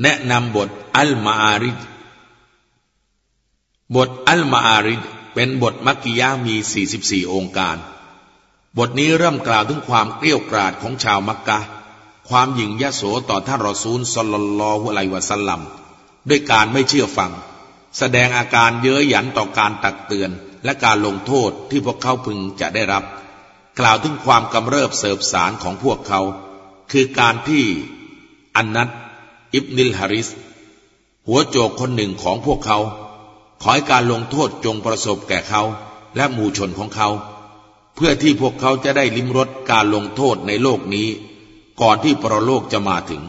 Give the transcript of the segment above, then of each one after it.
แนะนำบทอัลมาอาริดบทอัลมาอาริดเป็นบทมักกิยามี 44 องค์การ บทนี้เริ่มกล่าวถึงความเกลี้ยกราดของชาวมักกะ ความหยิ่งยโสต่อท่านรอซูลสลลลอฮุอะลัยวะสัลลัม ด้วยการไม่เชื่อฟัง แสดงอาการเย้ยหยันต่อการตักเตือน และการลงโทษที่พวกเขาพึงจะได้รับ กล่าวถึงความกำเริบเสบสารของพวกเขา คือการที่อันนัต อิบนิลฮาริส หัวโจกคนหนึ่งของพวกเขา ขอให้การลงโทษจงประสบแก่เขา และหมู่ชนของเขา เพื่อที่พวกเขาจะได้ลิ้มรสการลงโทษในโลกนี้ ก่อนที่ปรโลกจะมาถึง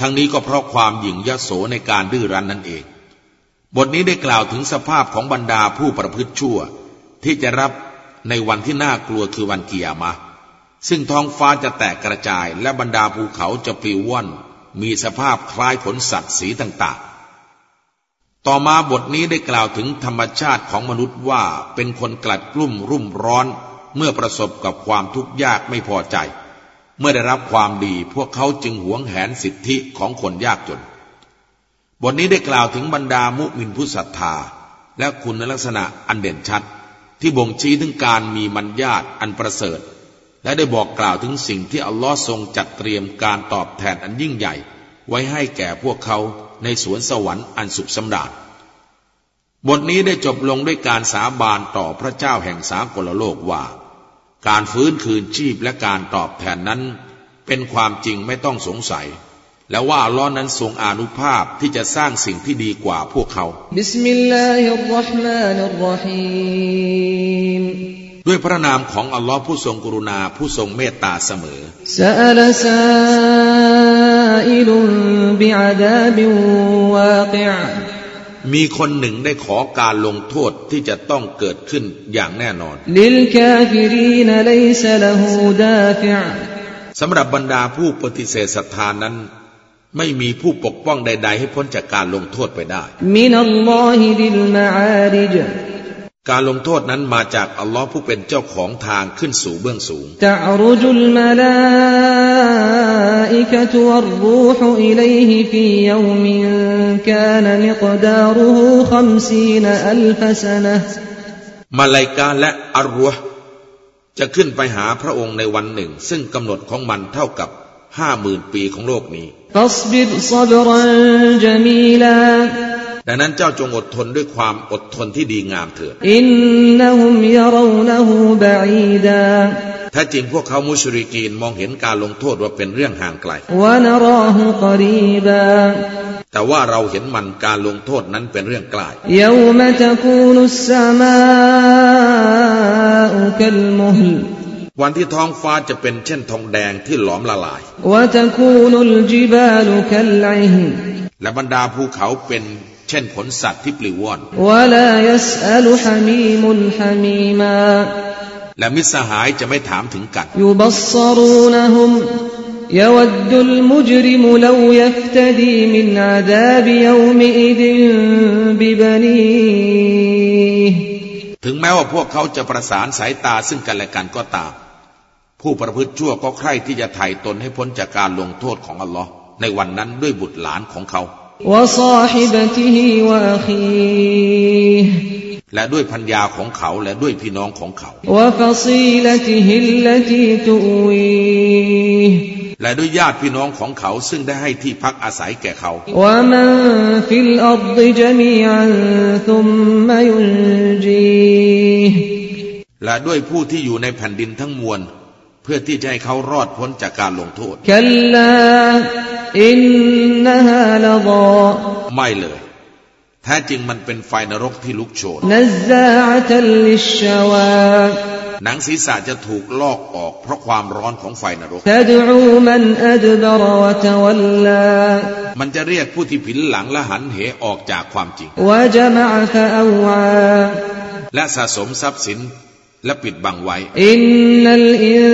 ทั้งนี้ก็เพราะความหยิ่งยโสในการดื้อรั้นนั่นเอง บทนี้ได้กล่าวถึงสภาพของบรรดาผู้ประพฤติชั่ว ที่จะรับในวันที่น่ากลัวคือวันเกียรมาซึ่งท้องฟ้าจะแตกกระจายและบรรดาภูเขาจะปลิวว่อน มีสภาพคล้ายขนสัตว์สีต่างๆ ต่อมาบทนี้ได้กล่าวถึงธรรมชาติของมนุษย์ว่าเป็นคนกลัดกลุ่มรุ่มร้อน เมื่อประสบกับความทุกข์ยากไม่พอใจ เมื่อได้รับความดีพวกเขาจึงหวงแหนสิทธิของคนยากจน บทนี้ได้กล่าวถึงบรรดามุมินผู้ศรัทธา และคุณลักษณะอันเด่นชัด ที่บ่งชี้ถึงการมีมัญญาตอันประเสริฐ และได้บอกกล่าวถึงสิ่งที่อัลลอฮ์ทรงจัดเตรียมการตอบแทนอันยิ่งใหญ่ ไว้ให้แก่พวกเขาในสวนสวรรค์อันสุขสำราญบทนี้ได้จบลงด้วยการสาบานต่อพระเจ้าแห่งสากลโลกว่า การฟื้นคืนชีพและการตอบแทนนั้น เป็นความจริงไม่ต้องสงสัย และว่าล้อนั้นทรงอนุภาพที่จะสร้างสิ่งที่ดีกว่าพวกเขาبسم الله الرحمن الرحيم ด้วยพระนามของอัลลอฮ์ผู้ทรงกรุณาผู้ทรงเมตตาเสมอมีคนหนึ่งได้ขอการลงโทษที่จะต้องเกิดขึ้นอย่างแน่นอนสำหรับบรรดาผู้ปฏิเสธศรัทธานั้นไม่มีผู้ปกป้องใด ๆ ให้พ้นจากการลงโทษไปได้ การลงโทษนั้นมาจากอัลลอฮ์ผู้เป็นเจ้าของทางขึ้นสู่เบื้องสูงตะรุจุลมาลาอิกะตุวรรูฮอิลัยฮิฟียอมินกานมิกดารุฮูขัมซีนอัลฟสนะมาลายกาและอัรรุฮจะขึ้นไปหาพระองค์ในวันหนึ่ง ซึ่งกำหนดของมันเท่ากับห้าหมื่นปีของโลกนี้ ดังนั้นเจ้าจงอดทนด้วยความอดทนที่ดีงามเถิดอินนหุมยรูนหูบะอีดาถ้าจริงพวกเขามุชริกีนมองเห็นการลงโทษว่าเป็นเรื่องห่างไกลแต่ว่าเราเห็นมันการลงโทษนั้นเป็นเรื่องใกล้วันที่ท้องฟ้าจะเป็นเช่นทองแดงที่หลอมละลาย และบรรดาภูเขาเป็นเช่นขนสัตว์ที่ปลิวว่อนและมิตรสหายจะไม่ถามถึงกันยุบัสรูนหุม يود المجرم لو يفتدي من عذاب يومئذ ببنيه ถึงแม้ว่าพวกเขาจะประสานสายตาซึ่งกันและกันก็ตาม ผู้ประพฤติชั่วก็ใคร่ที่จะไถ่ตนให้พ้นจากการลงโทษของอัลลอฮ์ในวันนั้นด้วยบุตรหลานของเขา และด้วยพัญญาของเขาและด้วยพี่น้องของเขา และด้วยญาติพี่น้องของเขาซึ่งได้ให้ที่พักอาศัยแก่เขา และด้วยผู้ที่อยู่ในแผ่นดินทั้งมวล เพื่อที่จะให้เขารอดพ้นจากการลงโทษ อินนฮาลาไม่เลย แท้จริงมันเป็นไฟนรกที่ลุกโชนหนังศีรษะจะถูกลอกออกเพราะความร้อนของไฟนรก มันจะเรียกผู้ที่ผินหลังและหันเหออกจากความจริง และสะสมทรัพย์สินและปิดบังไว้อินนัลอิน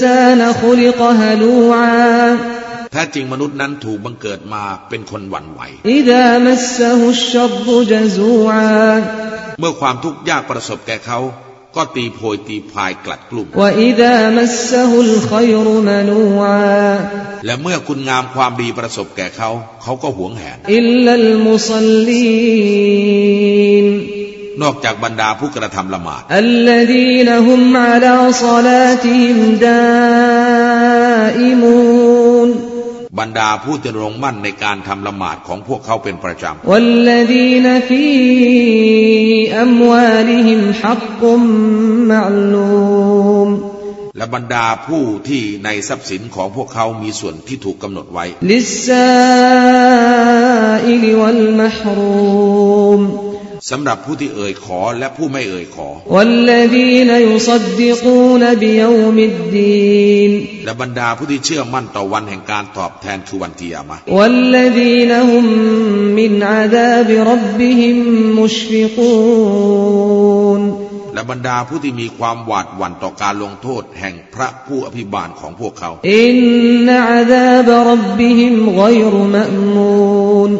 ซานคุลิกฮลูอาแท้จริงมนุษย์นั้นถูกบังเกิดมาเป็นคนหวั่นไหว เมื่อความทุกข์ยากประสบแก่เขา ก็ตีโพยตีพายกลัดกลุ่ม และเมื่อคุณงามความดีประสบแก่เขา เขาก็หวงแหนนอกจากบรรดาผู้กระทำละหมาดอั บรรดาผู้ที่ลงมั่นในการทำละหมาดของพวกเขาเป็นประจ والذين في أموالهم حق معلوم ำและบรรดาผู้ที่ในทรัพย์สินของพวกเขามีส่วนที่ถูกกำหนดไว้ للسائل والمحروم สำหรับผู้ที่เอ่ยขอและผู้ไม่เอ่ยขอ และบรรดาผู้ที่เชื่อมั่นต่อวันแห่งการตอบแทนคือวันกิยามะและบรรดาผู้ที่มีความหวาดหวั่นต่อการลงโทษแห่งพระผู้อภิบาลของพวกเขาอินอาดาบรับบิฮิมไกรมะมูน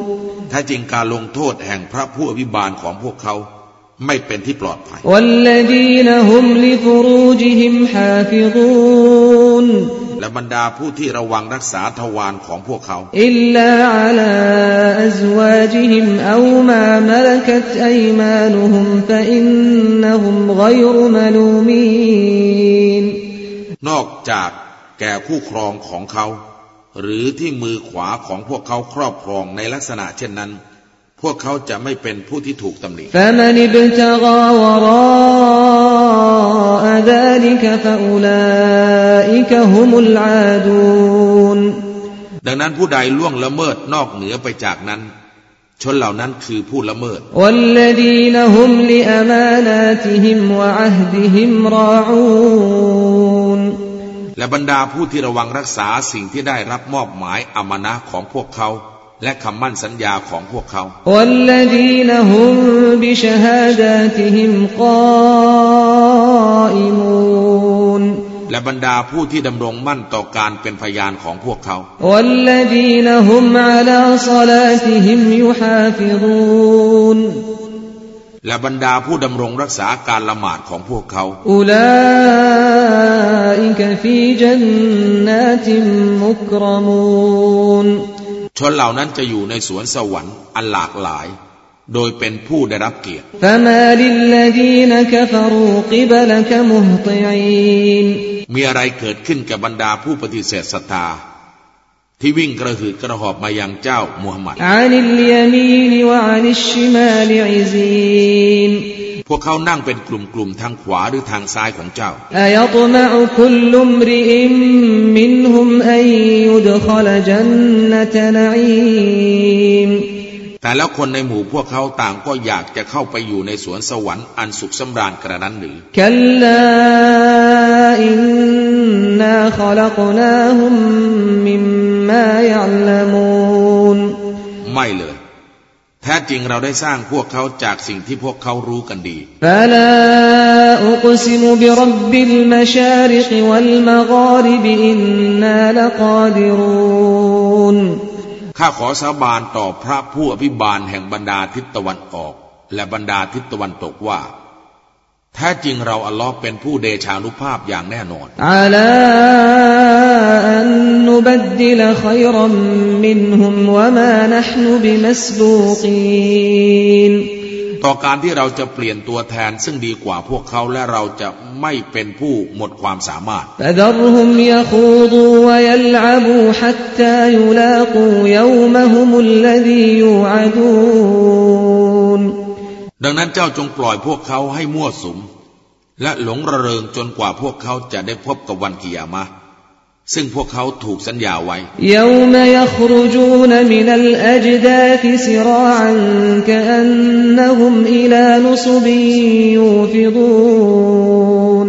ท้จริงการลงโทษแห่งพระผู้อภิบาลของพวกเขาไม่เป็นที่ปลอดภัยและบรรดาผู้ที่ระวังรักษาทวารของพวกเขานอกนอกจากแก่คู่ครองของเขา หรือที่มือขวาของพวกเขาครอบครองในลักษณะเช่นนั้น พวกเขาจะไม่เป็นผู้ที่ถูกตำหนิดังนั้นผู้ใดล่วงละเมิดนอกเหนือไปจากนั้น ชนเหล่านั้นคือผู้ละเมิดว และบรรดาผู้ที่ระวังรักษาสิ่งที่ได้รับมอบหมายอามานะของพวกเขา และคำมั่นสัญญาของพวกเขาและบรรดาผู้ที่ดำรงมั่นต่อการเป็นพยานของพวกเขา และบรรดาผู้ดำรงรักษาการละหมาดของพวกเขาอุลาอิกฟีจันนาติมุกรมูนชนเหล่านั้นจะอยู่ในสวนสวรรค์อันหลากหลาย โดยเป็นผู้ได้รับเกียรติมีอะไรเกิดขึ้นกับบรรดาผู้ปฏิเสธศรัทธา ที่วิ่งกระหืดกระหอบมายังเจ้ามูฮัมหมัดพวกเขานั่งเป็นกลุ่มๆทางขวาหรือทางซ้ายของเจ้า แต่แล้วคนในหมู่พวกเขาต่างก็อยากจะเข้าไปอยู่ในสวนสวรรค์อันสุขสำราญกระนั้นหรืออินนาขลักนาหุมมิม มายัลมูนไม่เลย แท้จริงเราได้สร้างพวกเขาจากสิ่งที่พวกเขารู้กันดีฟลาอุกซิมบิรับบิลมชาริกวัลมะการิบอินนาลกาดิรูนข้าขอสาบานต่อพระผู้อภิบาลแห่งบรรดาทิศตะวันออก และบรรดาทิศตะวันตกว่าแท้จริงเราอัลลอฮ์เป็นผู้เดชานุภาพอย่างแน่นอนอาลา أن نبدل خيرا منهم وما نحن بمسبوقين ต่อการที่เราจะเปลี่ยนตัวแทนซึ่งดีกว่าพวกเขาและเราจะไม่เป็นผู้หมดความสามารถดังนั้นเจ้าจงปล่อยพวกเขาให้มั่วสุม และหลงระเริงจนกว่าพวกเขาจะได้พบกับวันกิยามะ์ ซึ่งพวกเขาถูกสัญญาไว้ يوم يخرجون من الأجداث سراعا كأنهم إلى نصب يوفضون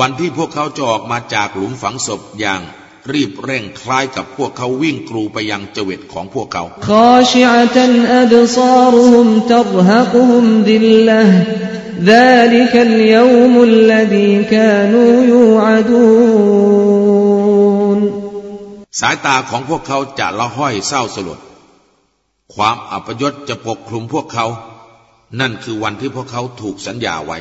วันที่พวกเขาจะออกมาจากหลุมฝังศพอย่างรีบเร่งคล้ายกับพวกเขาวิ่งกรูไปยังเจวิตของพวกเขา خاشعة أبصارهم ترهقهم ذلة ذلك اليوم الذي كانوا يوعدون สายตาของพวกเขาจะละห้อยเศร้าสลด ความอัปยศจะปกคลุมพวกเขา นั่นคือวันที่พวกเขาถูกสัญญาไว้